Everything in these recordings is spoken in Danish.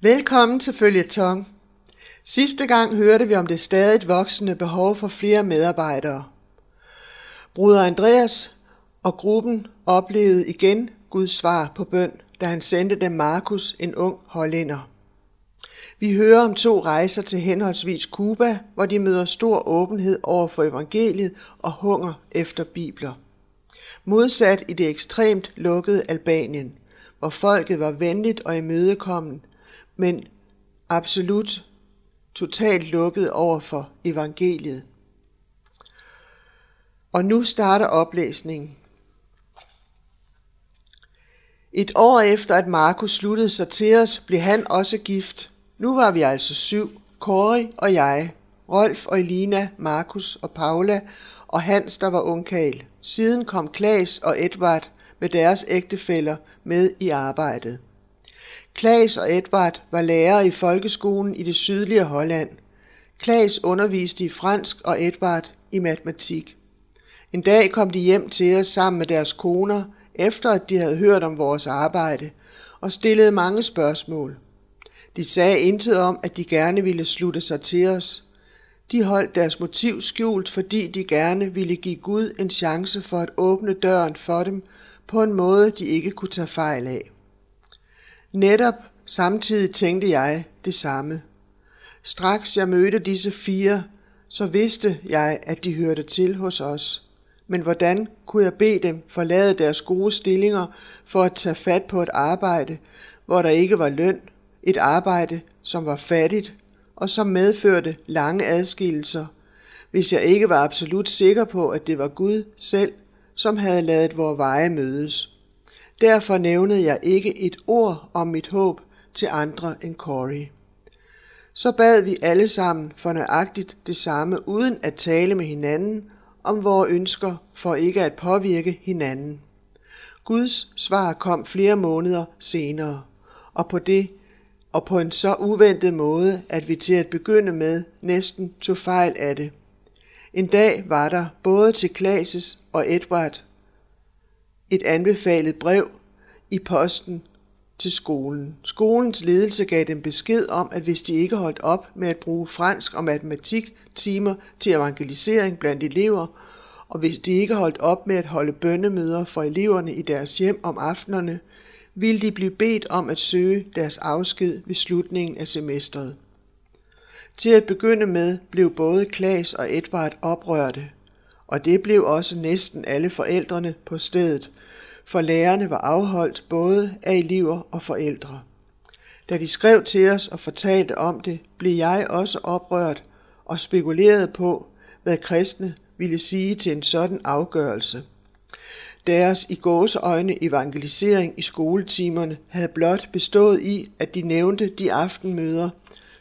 Velkommen til Følgetong. Sidste gang hørte vi om det stadig voksende behov for flere medarbejdere. Bruder Andreas og gruppen oplevede igen Guds svar på bøn, da han sendte dem Markus, en ung hollænder. Vi hører om to rejser til henholdsvis Kuba, hvor de møder stor åbenhed over for evangeliet og hunger efter bibler. Modsat i det ekstremt lukkede Albanien, hvor folket var venligt og imødekommende, men absolut totalt lukket over for evangeliet. Og nu starter oplæsningen. Et år efter at Markus sluttede sig til os, blev han også gift. Nu var vi altså syv, Kori og jeg, Rolf og Elina, Markus og Paula og Hans, der var ungkal. Siden kom Klaas og Edvard med deres ægtefæller med i arbejdet. Klaas og Edvard var lærere i folkeskolen i det sydlige Holland. Klaas underviste i fransk og Edvard i matematik. En dag kom de hjem til os sammen med deres koner, efter at de havde hørt om vores arbejde, og stillede mange spørgsmål. De sagde intet om, at de gerne ville slutte sig til os. De holdt deres motiv skjult, fordi de gerne ville give Gud en chance for at åbne døren for dem på en måde, de ikke kunne tage fejl af. Netop samtidig tænkte jeg det samme. Straks jeg mødte disse fire, så vidste jeg, at de hørte til hos os. Men hvordan kunne jeg bede dem forlade deres gode stillinger for at tage fat på et arbejde, hvor der ikke var løn, et arbejde, som var fattigt og som medførte lange adskillelser, hvis jeg ikke var absolut sikker på, at det var Gud selv, som havde lavet vores veje mødes. Derfor nævnede jeg ikke et ord om mit håb til andre end Corey. Så bad vi alle sammen for nøjagtigt det samme, uden at tale med hinanden om vores ønsker for ikke at påvirke hinanden. Guds svar kom flere måneder senere, og på det og på en så uventet måde, at vi til at begynde med næsten tog fejl af det. En dag var der både til Klases og Edward et anbefalet brev i posten til skolen. Skolens ledelse gav dem besked om, at hvis de ikke holdt op med at bruge fransk og matematik timer til evangelisering blandt elever, og hvis de ikke holdt op med at holde bønnemøder for eleverne i deres hjem om aftenerne, ville de blive bedt om at søge deres afsked ved slutningen af semesteret. Til at begynde med blev både Klaas og Edvard oprørte, og det blev også næsten alle forældrene på stedet, for lærerne var afholdt både af elever og forældre. Da de skrev til os og fortalte om det, blev jeg også oprørt og spekulerede på, hvad kristne ville sige til en sådan afgørelse. Deres i gåseøjne evangelisering i skoletimerne havde blot bestået i, at de nævnte de aftenmøder,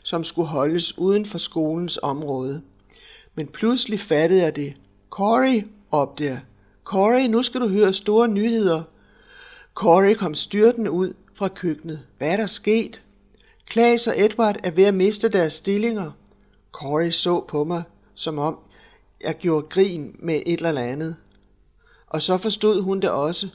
som skulle holdes uden for skolens område. Men pludselig fattede jeg det. Corey, råbte jeg. Corey, nu skal du høre store nyheder. Corey kom styrtende ud fra køkkenet. Hvad er der sket? Klaas og Edward er ved at miste deres stillinger. Corey så på mig, som om jeg gjorde grin med et eller andet. Og så forstod hun det også.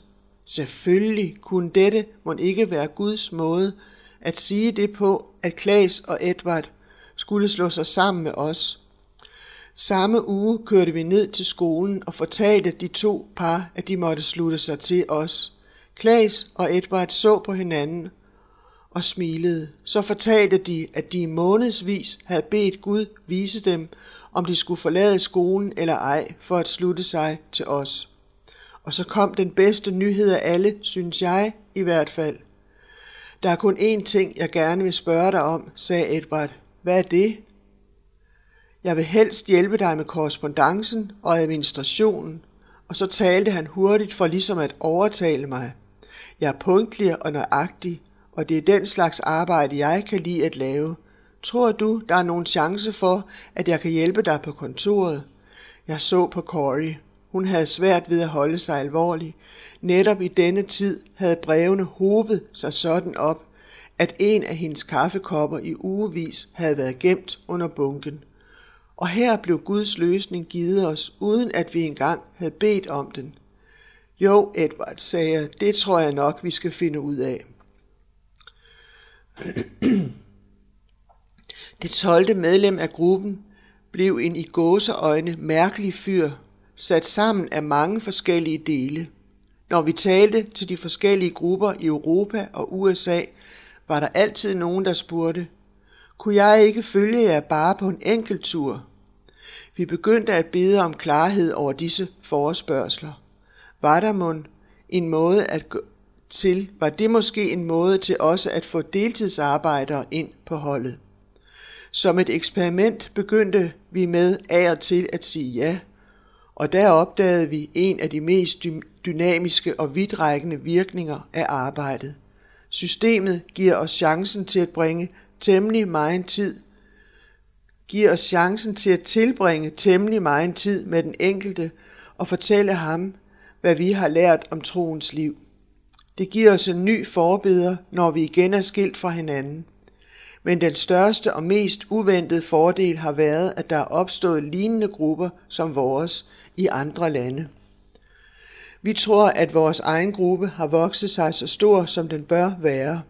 Selvfølgelig kunne dette må ikke være Guds måde at sige det på, at Klaas og Edward skulle slå sig sammen med os. Samme uge kørte vi ned til skolen og fortalte de to par, at de måtte slutte sig til os. Klaas og Edvard så på hinanden og smilede. Så fortalte de, at de i månedsvis havde bedt Gud vise dem, om de skulle forlade skolen eller ej for at slutte sig til os. Og så kom den bedste nyhed af alle, synes jeg i hvert fald. Der er kun én ting, jeg gerne vil spørge dig om, sagde Edvard. Hvad er det? Jeg vil helst hjælpe dig med korrespondancen og administrationen. Og så talte han hurtigt for ligesom at overtale mig. Jeg er punktlig og nøjagtig, og det er den slags arbejde, jeg kan lide at lave. Tror du, der er nogen chance for, at jeg kan hjælpe dig på kontoret? Jeg så på Corey. Hun havde svært ved at holde sig alvorlig. Netop i denne tid havde brevene hobet sig sådan op, at en af hendes kaffekopper i ugevis havde været gemt under bunken. Og her blev Guds løsning givet os, uden at vi engang havde bedt om den. Jo, Edward, sagde jeg, det tror jeg nok, vi skal finde ud af. Det 12. medlem af gruppen blev en i gåseøjne mærkelig fyr, sat sammen af mange forskellige dele. Når vi talte til de forskellige grupper i Europa og USA, var der altid nogen, der spurgte, kunne jeg ikke følge jer bare på en enkelt tur? Vi begyndte at bede om klarhed over disse forespørgseler. Var der mon en måde at gå til, var det måske en måde til også at få deltidsarbejdere ind på holdet? Som et eksperiment begyndte vi med af og til at sige ja, og der opdagede vi en af de mest dynamiske og vidtrækkende virkninger af arbejdet. Systemet giver os chancen til at bringe temmelig meget tid giver os chancen til at tilbringe temmelig meget tid med den enkelte og fortælle ham, hvad vi har lært om troens liv. Det giver os en ny forbeder, når vi igen er skilt fra hinanden. Men den største og mest uventede fordel har været, at der er opstået lignende grupper som vores i andre lande. Vi tror, at vores egen gruppe har vokset sig så stor, som den bør være.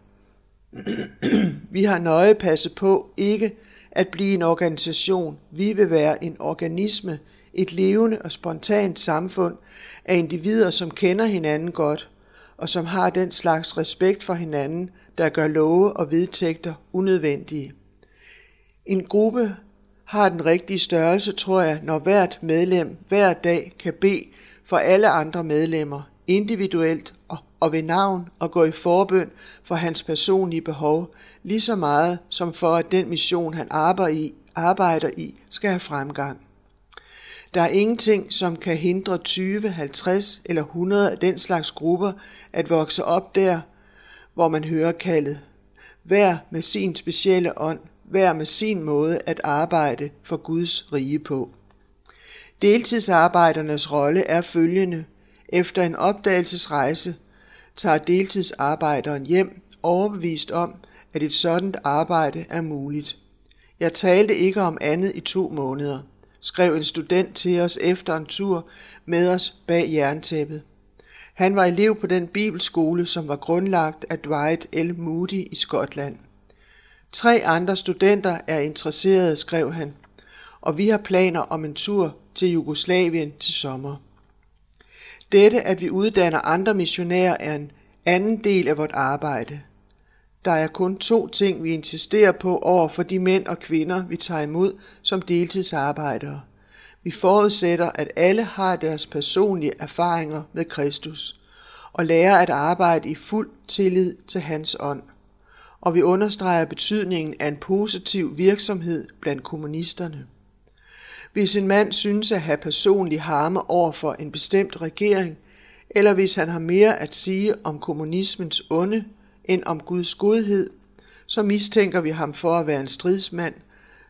vi har nøje passet på ikke at blive en organisation. Vi vil være en organisme, et levende og spontant samfund af individer, som kender hinanden godt, og som har den slags respekt for hinanden, der gør love og vedtægter unødvendige. En gruppe har den rigtige størrelse, tror jeg, når hvert medlem hver dag kan bede for alle andre medlemmer, individuelt og, og ved navn, og gå i forbøn for hans personlige behov, lige så meget som for, at den mission, han arbejder i, arbejder i skal have fremgang. Der er ingenting, som kan hindre 20, 50 eller 100 af den slags grupper at vokse op der, hvor man hører kaldet. Hver med sin specielle ånd, hver med sin måde at arbejde for Guds rige på. Deltidsarbejdernes rolle er følgende. Efter en opdagelsesrejse tager deltidsarbejderen hjem overbevist om, at et sådant arbejde er muligt. Jeg talte ikke om andet i to måneder, skrev en student til os efter en tur med os bag jerntæppet. Han var elev på den bibelskole, som var grundlagt af Dwight L. Moody i Skotland. Tre andre studenter er interesserede, skrev han, og vi har planer om en tur til Jugoslavien til sommer. Dette, at vi uddanner andre missionærer, er en anden del af vort arbejde. Der er kun to ting, vi insisterer på over for de mænd og kvinder, vi tager imod som deltidsarbejdere. Vi forudsætter, at alle har deres personlige erfaringer med Kristus og lærer at arbejde i fuld tillid til hans ånd. Og vi understreger betydningen af en positiv virksomhed blandt kommunisterne. Hvis en mand synes at have personlig harme over for en bestemt regering, eller hvis han har mere at sige om kommunismens onde end om Guds godhed, så mistænker vi ham for at være en stridsmand,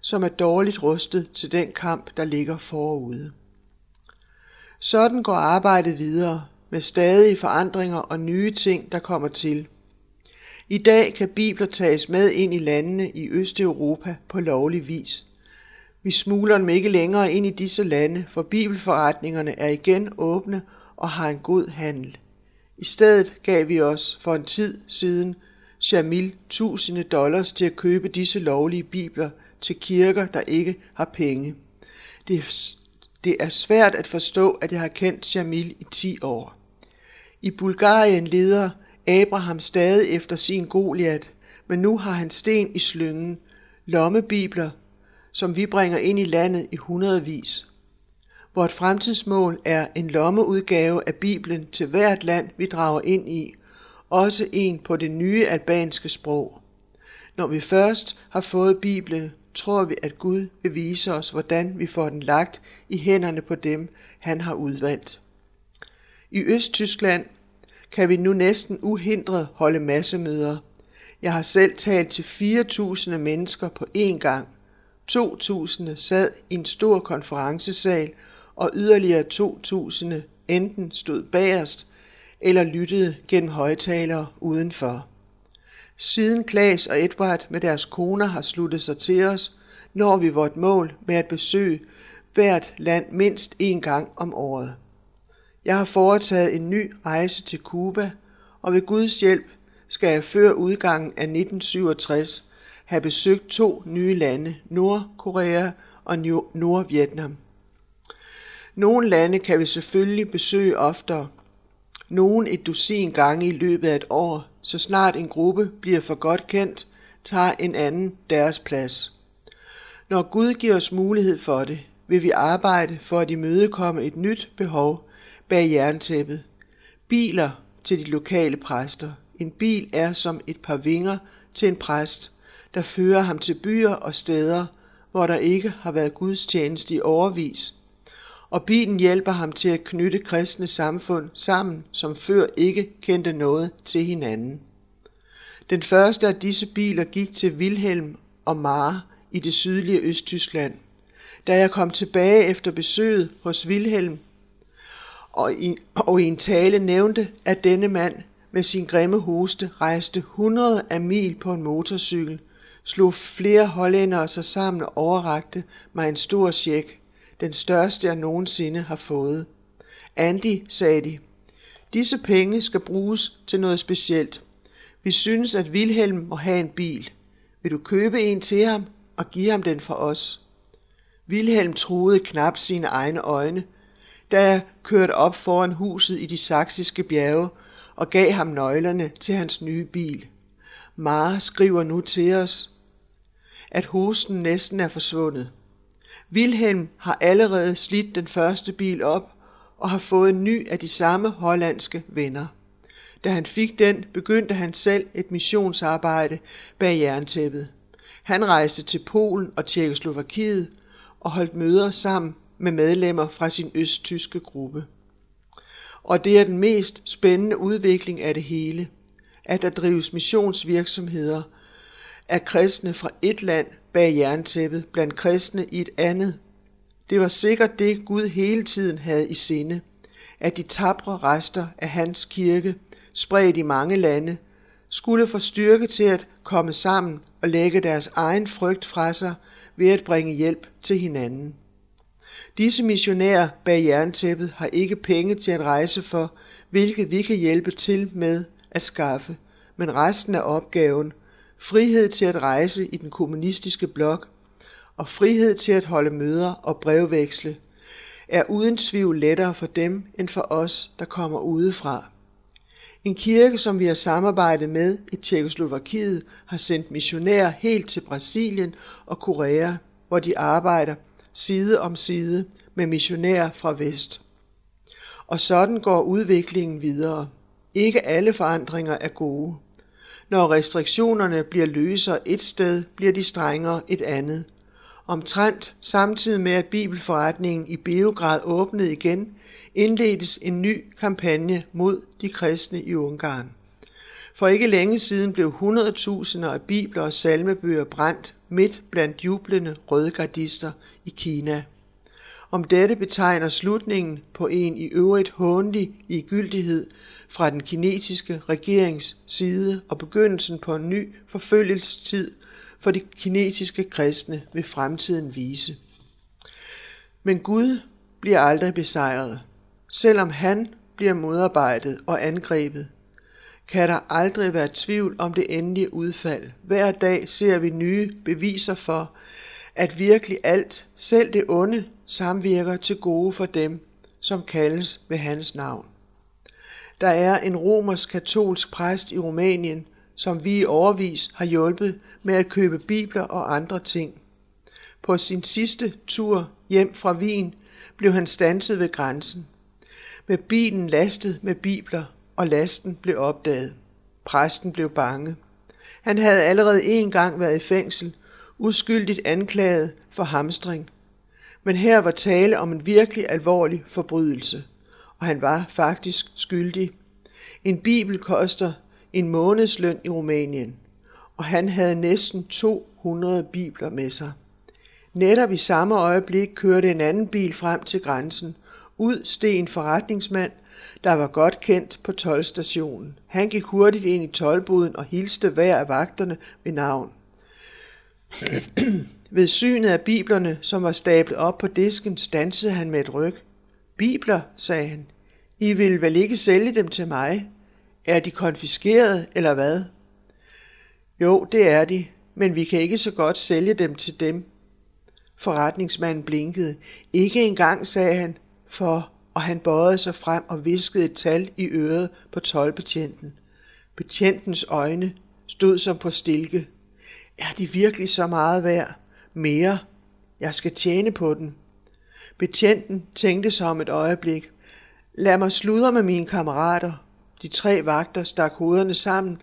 som er dårligt rustet til den kamp, der ligger forude. Sådan går arbejdet videre med stadige forandringer og nye ting, der kommer til. I dag kan bibler tages med ind i landene i Østeuropa på lovlig vis. Vi smugler dem ikke længere ind i disse lande, for bibelforretningerne er igen åbne og har en god handel. I stedet gav vi os for en tid siden Shamil tusinde dollars til at købe disse lovlige bibler til kirker, der ikke har penge. Det er, det er svært at forstå, at jeg har kendt Shamil i 10 år. I Bulgarien leder Abraham stadig efter sin Goliat, men nu har han sten i slyngen, lommebibler, som vi bringer ind i landet i hundredvis. Vort fremtidsmål er en lommeudgave af Bibelen til hvert land, vi drager ind i, også en på det nye albanske sprog. Når vi først har fået Bibelen, tror vi, at Gud vil vise os, hvordan vi får den lagt i hænderne på dem, han har udvalgt. I Østtyskland kan vi nu næsten uhindret holde massemøder. Jeg har selv talt til 4.000 mennesker på én gang. 2.000 sad i en stor konferencesal og yderligere 2.000 enten stod bagerst eller lyttede gennem højtalere udenfor. Siden Klaas og Edward med deres koner har sluttet sig til os, når vi vort mål med at besøge hvert land mindst én gang om året. Jeg har foretaget en ny rejse til Cuba, og ved Guds hjælp skal jeg før udgangen af 1967 have besøgt to nye lande, Nordkorea og Nordvietnam. Nogle lande kan vi selvfølgelig besøge oftere. Nogle et dusin gange i løbet af et år, så snart en gruppe bliver for godt kendt, tager en anden deres plads. Når Gud giver os mulighed for det, vil vi arbejde for at imødekomme et nyt behov bag jerntæppet. Biler til de lokale præster. En bil er som et par vinger til en præst, der fører ham til byer og steder, hvor der ikke har været gudstjeneste i overvis. Og bilen hjælper ham til at knytte kristne samfund sammen, som før ikke kendte noget til hinanden. Den første af disse biler gik til Wilhelm og Mare i det sydlige Østtyskland. Da jeg kom tilbage efter besøget hos Wilhelm, og i, og i en tale nævnte, at denne mand med sin grimme hoste rejste hundrede af mil på en motorcykel, slog flere hollændere sig sammen og overrakte mig en stor check, den største jeg nogensinde har fået. Andy, sagde de, disse penge skal bruges til noget specielt. Vi synes, at Vilhelm må have en bil. Vil du købe en til ham og give ham den for os? Vilhelm troede knap sine egne øjne, da jeg kørte op foran huset i de saksiske bjerge og gav ham nøglerne til hans nye bil. Mara skriver nu til os, at hosten næsten er forsvundet. Wilhelm har allerede slidt den første bil op og har fået en ny af de samme hollandske venner. Da han fik den, begyndte han selv et missionsarbejde bag jerntæppet. Han rejste til Polen og Tjekkoslovakiet og holdt møder sammen med medlemmer fra sin østtyske gruppe. Og det er den mest spændende udvikling af det hele, at der drives missionsvirksomheder af kristne fra et land bag jerntæppet blandt kristne i et andet. Det var sikkert det, Gud hele tiden havde i sinde, at de tabre rester af hans kirke, spredt i mange lande, skulle få styrke til at komme sammen og lægge deres egen frygt fra sig ved at bringe hjælp til hinanden. Disse missionærer bag jerntæppet har ikke penge til at rejse for, hvilket vi kan hjælpe til med at skaffe, men resten af opgaven, frihed til at rejse i den kommunistiske blok og frihed til at holde møder og brevveksle, er uden tvivl lettere for dem end for os, der kommer udefra. En kirke, som vi har samarbejdet med i Tjekkoslovakiet, har sendt missionærer helt til Brasilien og Korea, hvor de arbejder side om side med missionærer fra vest. Og sådan går udviklingen videre. Ikke alle forandringer er gode. Når restriktionerne bliver løsere et sted, bliver de strengere et andet. Omtrent samtidig med, at Bibelforretningen i Beograd åbnede igen, indledtes en ny kampagne mod de kristne i Ungarn. For ikke længe siden blev 100.000 af bibler og salmebøger brændt midt blandt jublende rødgardister i Kina. Om dette betegner slutningen på en i øvrigt håndelig ligegyldighed fra den kinesiske regerings side og begyndelsen på en ny forfølgelsestid for de kinesiske kristne vil fremtiden vise. Men Gud bliver aldrig besejret. Selvom han bliver modarbejdet og angrebet, kan der aldrig være tvivl om det endelige udfald. Hver dag ser vi nye beviser for, at virkelig alt, selv det onde, samvirker til gode for dem, som kaldes ved hans navn. Der er en romersk-katolsk præst i Rumænien, som vi i overvis har hjulpet med at købe bibler og andre ting. På sin sidste tur hjem fra Wien blev han stanset ved grænsen. Med bilen lastet med bibler, og lasten blev opdaget. Præsten blev bange. Han havde allerede en gang været i fængsel, uskyldigt anklaget for hamstring. Men her var tale om en virkelig alvorlig forbrydelse, og han var faktisk skyldig. En bibel koster en månedsløn i Rumænien, og han havde næsten 200 bibler med sig. Netop i samme øjeblik kørte en anden bil frem til grænsen. Ud steg en forretningsmand, der var godt kendt på tolvstationen. Han gik hurtigt ind i tolvboden og hilste hver af vagterne ved navn. Ved synet af biblerne, som var stablet op på disken, stansede han med et ryg. Bibler, sagde han. I vil vel ikke sælge dem til mig? Er de konfiskeret, eller hvad? Jo, det er de. men vi kan ikke så godt sælge dem til dem. Forretningsmanden blinkede. Ikke engang, sagde han, for, og han bøjede sig frem og viskede et tal i øret på tolvbetjenten. Betjentens øjne stod som på stilke. Er de virkelig så meget værd? Mere. Jeg skal tjene på den. Betjenten tænkte sig om et øjeblik. Lad mig sludre med mine kammerater. De tre vagter stak hovederne sammen,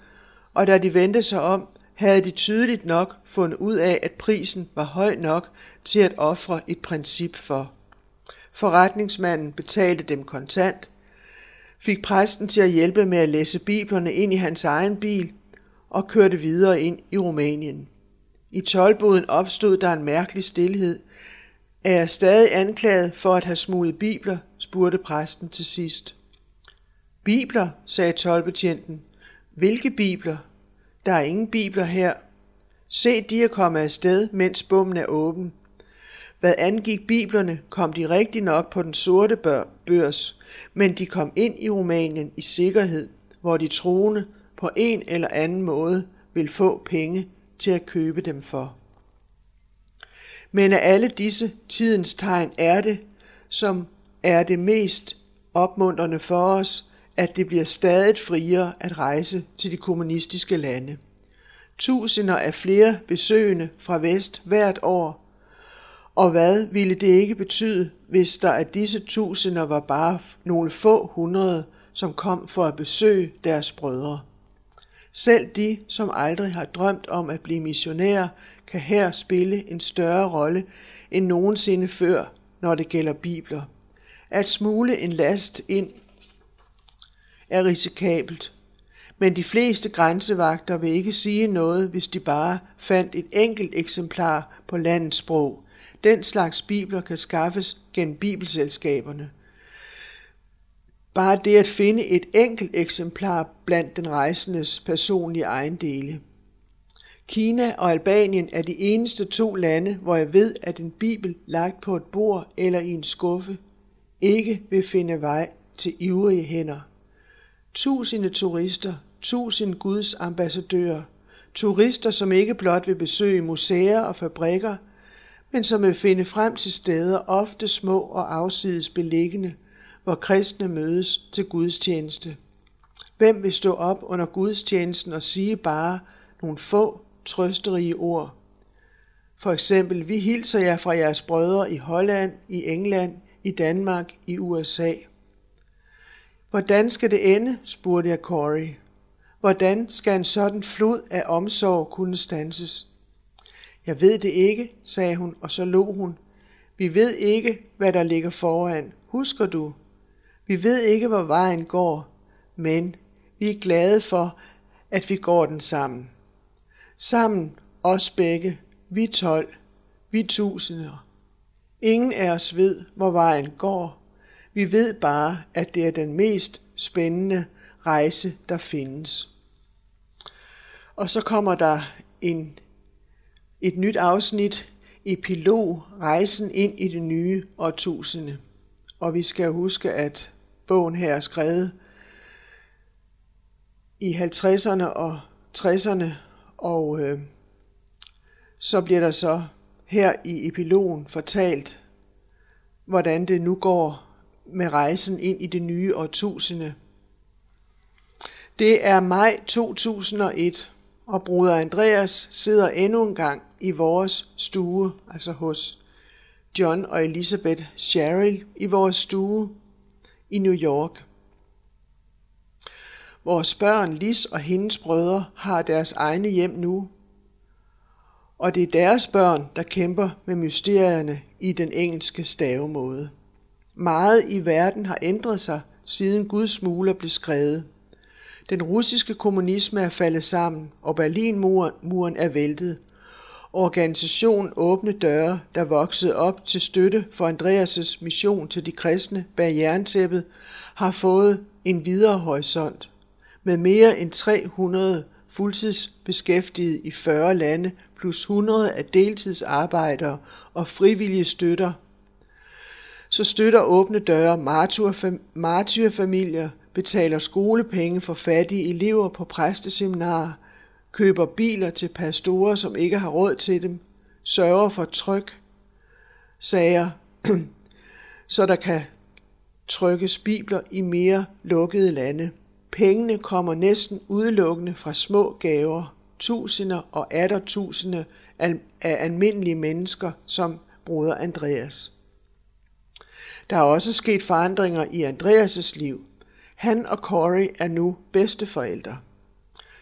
og da de vendte sig om, havde de tydeligt nok fundet ud af, at prisen var høj nok til at ofre et princip for. Forretningsmanden betalte dem kontant, fik præsten til at hjælpe med at læse biblerne ind i hans egen bil og kørte videre ind i Rumænien. I tolvboden opstod der en mærkelig stillhed. Er jeg stadig anklaget for at have smuglet bibler, spurgte præsten til sidst. Bibler, sagde tolvbetjenten. Hvilke bibler? Der er ingen bibler her. Se de er kommet afsted, mens bommen er åben. Hvad angik biblerne, kom de rigtig nok på den sorte børs, men de kom ind i Rumænien i sikkerhed, hvor de troende på en eller anden måde vil få penge til at købe dem for. Men af alle disse tidens tegn er det, som er det mest opmuntrende for os, at det bliver stadig friere at rejse til de kommunistiske lande. Tusinder af flere besøgende fra vest hvert år. Og hvad ville det ikke betyde, hvis der af disse tusinder var bare nogle få hundrede, som kom for at besøge deres brødre? Selv de, som aldrig har drømt om at blive missionærer, kan her spille en større rolle end nogensinde før, når det gælder bibler. At smule en last ind er risikabelt, men de fleste grænsevagter vil ikke sige noget, hvis de bare fandt et enkelt eksemplar på landets sprog. Den slags bibler kan skaffes gennem bibelselskaberne. Bare det at finde et enkelt eksemplar blandt den rejsendes personlige ejendele. Kina og Albanien er de eneste to lande, hvor jeg ved, at en bibel lagt på et bord eller i en skuffe ikke vil finde vej til ivrige hænder. Tusinde turister, tusind Guds ambassadører, turister, som ikke blot vil besøge museer og fabrikker, men som vil finde frem til steder ofte små og afsides beliggende, hvor kristne mødes til gudstjeneste. Hvem vil stå op under gudstjenesten og sige bare nogle få trøsterige ord? For eksempel, vi hilser jer fra jeres brødre i Holland, i England, i Danmark, i USA. Hvordan skal det ende, spurgte jeg Corey. Hvordan skal en sådan flod af omsorg kunne stanses? Jeg ved det ikke, sagde hun, og så lå hun. Vi ved ikke, hvad der ligger foran. Husker du? Vi ved ikke, hvor vejen går, men vi er glade for, at vi går den sammen. Sammen, os begge, vi tolv, vi tusinder. Ingen af os ved, hvor vejen går. Vi ved bare, at det er den mest spændende rejse, der findes. Og så kommer der en, et nyt afsnit, epilog, rejsen ind i det nye årtusinde. Og vi skal huske, at bogen her er skrevet i 50'erne og 60'erne, og øh, så bliver der så her i epilogen fortalt, hvordan det nu går med rejsen ind i det nye årtusinde. Det er maj 2001, og bruder Andreas sidder endnu en gang i vores stue, altså hos John og Elisabeth Sherrill i vores stue i New York. Vores børn, Lis og hendes brødre, har deres egne hjem nu, og det er deres børn, der kæmper med mysterierne i den engelske stavemåde. Meget i verden har ændret sig, siden Guds smugler blev skrevet. Den russiske kommunisme er faldet sammen, og Berlinmuren er væltet. Organisationen Åbne Døre, der voksede op til støtte for Andreas' mission til de kristne bag jerntæppet, har fået en videre horisont. Med mere end 300 fuldtidsbeskæftigede i 40 lande plus 100 af deltidsarbejdere og frivillige støtter så støtter åbne døre martyrfamilier, betaler skolepenge for fattige elever på præsteseminarer, køber biler til pastorer, som ikke har råd til dem, sørger for tryk, sager, så der kan trykkes bibler i mere lukkede lande. Pengene kommer næsten udelukkende fra små gaver, tusinder og atter tusinder af almindelige mennesker som bruder Andreas. Der er også sket forandringer i Andreas' liv. Han og Corey er nu bedsteforældre.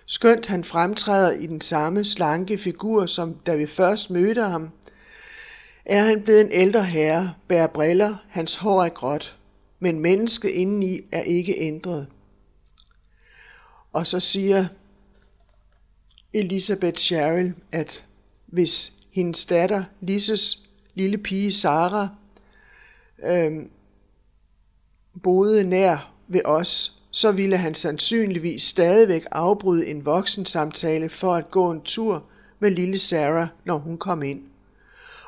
Skønt han fremtræder i den samme slanke figur, som da vi først mødte ham, er han blevet en ældre herre, bærer briller, hans hår er gråt, men mennesket indeni er ikke ændret. Og så siger Elisabeth Sherrill, at hvis hendes datter, Lises lille pige Sara, øhm, boede nær ved os, så ville han sandsynligvis stadigvæk afbryde en voksen samtale for at gå en tur med lille Sarah, når hun kom ind.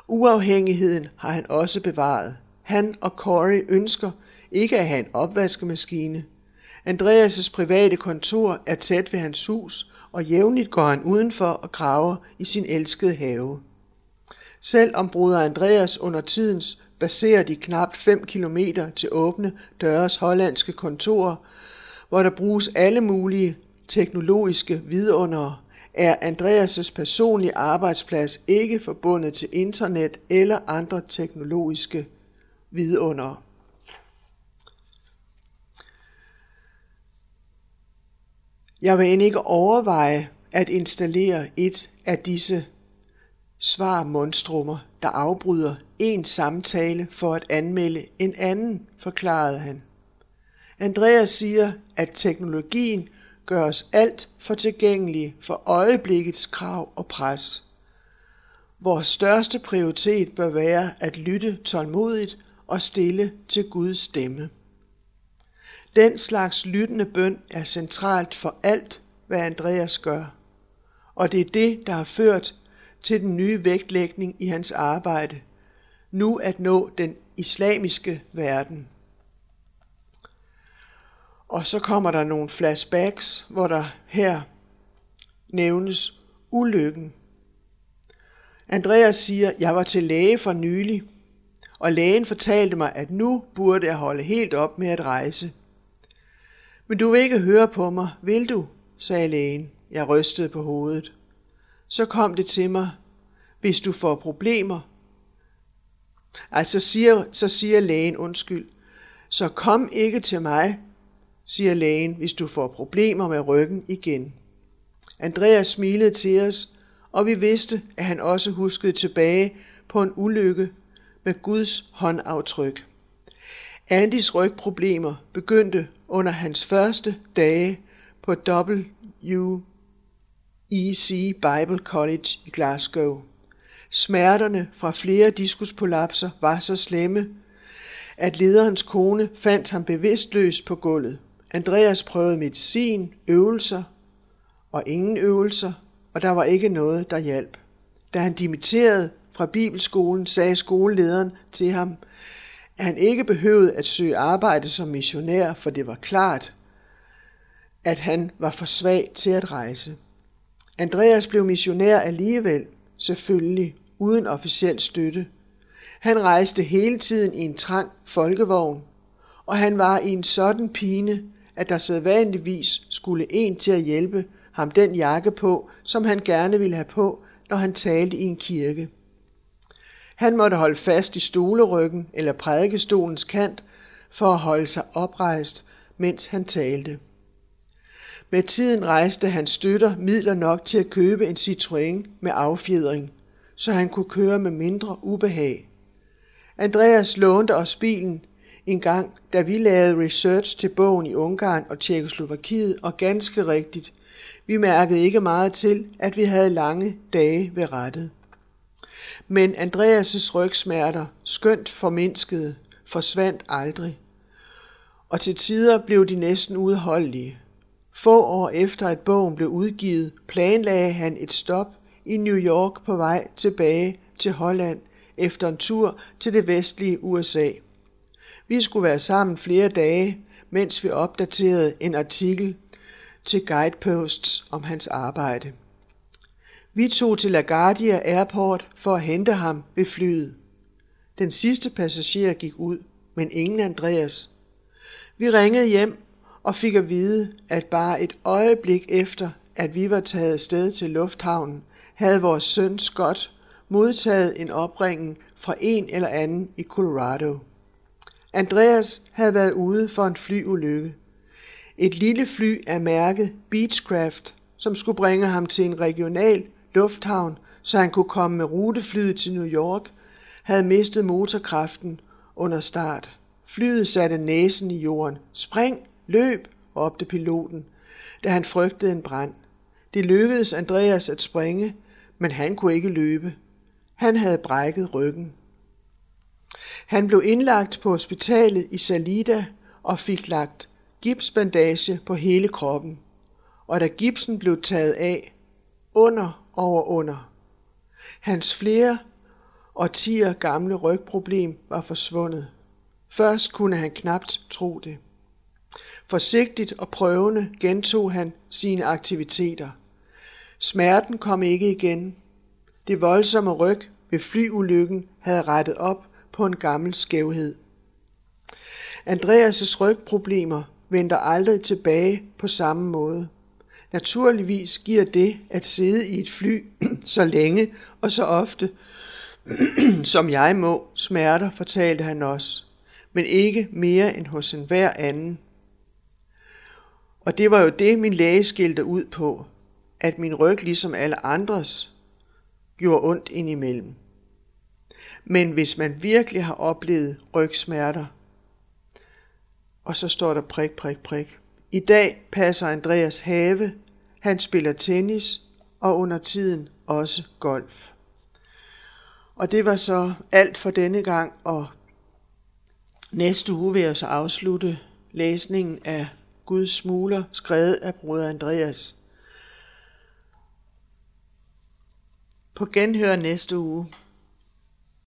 Uafhængigheden har han også bevaret. Han og Corey ønsker ikke at have en opvaskemaskine. Andreas' private kontor er tæt ved hans hus, og jævnligt går han udenfor og graver i sin elskede have. Selv om bruder Andreas under tidens baserer de knap 5 km til åbne døres hollandske kontorer, hvor der bruges alle mulige teknologiske vidundere, er Andreas' personlige arbejdsplads ikke forbundet til internet eller andre teknologiske vidundere. Jeg vil end ikke overveje at installere et af disse svarmonstrummer, der afbryder en samtale for at anmelde en anden, forklarede han. Andreas siger, at teknologien gør os alt for tilgængelige for øjeblikkets krav og pres. Vores største prioritet bør være at lytte tålmodigt og stille til Guds stemme. Den slags lyttende bøn er centralt for alt, hvad Andreas gør. Og det er det, der har ført til den nye vægtlægning i hans arbejde. Nu at nå den islamiske verden. Og så kommer der nogle flashbacks, hvor der her nævnes ulykken. Andreas siger, jeg var til læge for nylig, og lægen fortalte mig, at nu burde jeg holde helt op med at rejse. Men du vil ikke høre på mig, vil du? sagde lægen. Jeg rystede på hovedet. Så kom det til mig, hvis du får problemer. Altså siger, så siger lægen undskyld. Så kom ikke til mig, siger lægen, hvis du får problemer med ryggen igen. Andreas smilede til os, og vi vidste, at han også huskede tilbage på en ulykke med Guds håndaftryk. Andys rygproblemer begyndte under hans første dage på WEC Bible College i Glasgow. Smerterne fra flere diskuspolapser var så slemme, at lederens kone fandt ham bevidstløs på gulvet. Andreas prøvede medicin, øvelser og ingen øvelser, og der var ikke noget, der hjalp. Da han dimitterede fra bibelskolen, sagde skolelederen til ham, at han ikke behøvede at søge arbejde som missionær, for det var klart, at han var for svag til at rejse. Andreas blev missionær alligevel, selvfølgelig uden officiel støtte. Han rejste hele tiden i en trang folkevogn, og han var i en sådan pine, at der sædvanligvis skulle en til at hjælpe ham den jakke på, som han gerne ville have på, når han talte i en kirke. Han måtte holde fast i stoleryggen eller prædikestolens kant for at holde sig oprejst, mens han talte. Med tiden rejste han støtter midler nok til at købe en Citroën med affjedring, så han kunne køre med mindre ubehag. Andreas lånte os bilen en gang, da vi lavede research til bogen i Ungarn og Tjekkoslovakiet, og ganske rigtigt, vi mærkede ikke meget til, at vi havde lange dage ved rettet. Men Andreas' rygsmerter, skønt formindskede, forsvandt aldrig. Og til tider blev de næsten udholdelige. Få år efter at bogen blev udgivet, planlagde han et stop i New York på vej tilbage til Holland efter en tur til det vestlige USA. Vi skulle være sammen flere dage, mens vi opdaterede en artikel til Guideposts om hans arbejde. Vi tog til LaGuardia Airport for at hente ham ved flyet. Den sidste passager gik ud, men ingen Andreas. Vi ringede hjem og fik at vide, at bare et øjeblik efter, at vi var taget sted til lufthavnen, havde vores søn Scott modtaget en opringning fra en eller anden i Colorado. Andreas havde været ude for en flyulykke. Et lille fly af mærket Beechcraft, som skulle bringe ham til en regional lufthavn, så han kunne komme med ruteflyet til New York, havde mistet motorkraften under start. Flyet satte næsen i jorden. Spring, løb, råbte piloten, da han frygtede en brand. Det lykkedes Andreas at springe, men han kunne ikke løbe. Han havde brækket ryggen. Han blev indlagt på hospitalet i Salida og fik lagt gipsbandage på hele kroppen. Og da gipsen blev taget af, under over under. Hans flere årtier gamle rygproblem var forsvundet. Først kunne han knapt tro det. Forsigtigt og prøvende gentog han sine aktiviteter. Smerten kom ikke igen. Det voldsomme ryg ved flyulykken havde rettet op på en gammel skævhed. Andreas' rygproblemer vender aldrig tilbage på samme måde. Naturligvis giver det at sidde i et fly så længe og så ofte, som jeg må, smerter, fortalte han os, men ikke mere end hos enhver anden. Og det var jo det, min læge skilte ud på, at min ryg, ligesom alle andres, gjorde ondt indimellem. Men hvis man virkelig har oplevet rygsmerter, og så står der prik, prik, prik. I dag passer Andreas have, han spiller tennis og under tiden også golf. Og det var så alt for denne gang, og næste uge vil jeg så afslutte læsningen af Guds smuler, skrevet af broder Andreas. På genhør næste uge.